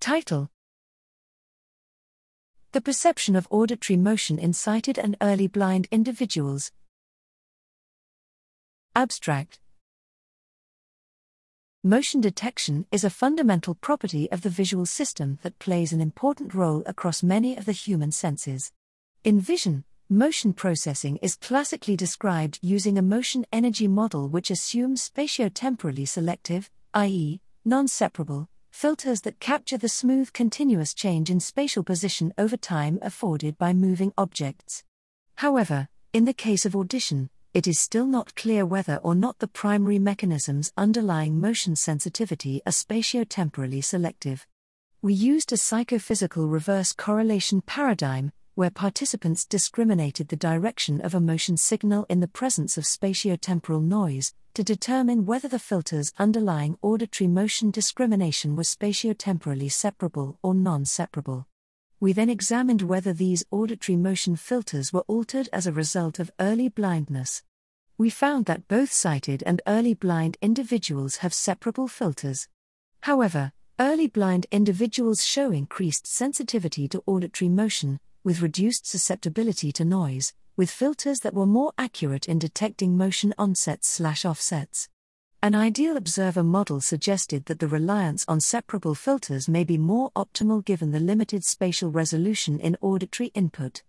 Title The perception of auditory motion in sighted and early blind individuals. Abstract Motion detection is a fundamental property of the visual system that plays an important role across many of the human senses. In vision, motion processing is classically described using a motion energy model which assumes spatiotemporally selective, i.e., non separable, filters that capture the smooth continuous change in spatial position over time afforded by moving objects. However, in the case of audition, it is still not clear whether or not the primary mechanisms underlying motion sensitivity are spatiotemporally selective. We used a psychophysical reverse correlation paradigm, where participants discriminated the direction of a motion signal in the presence of spatiotemporal noise, to determine whether the filters underlying auditory motion discrimination were spatiotemporally separable or non separable. We then examined whether these auditory motion filters were altered as a result of early blindness. We found that both sighted and early blind individuals have separable filters. However, early blind individuals show increased sensitivity to auditory motion, with reduced susceptibility to noise, with filters that were more accurate in detecting motion onsets slash offsets. An ideal observer model suggested that the reliance on separable filters may be more optimal given the limited spatial resolution in auditory input.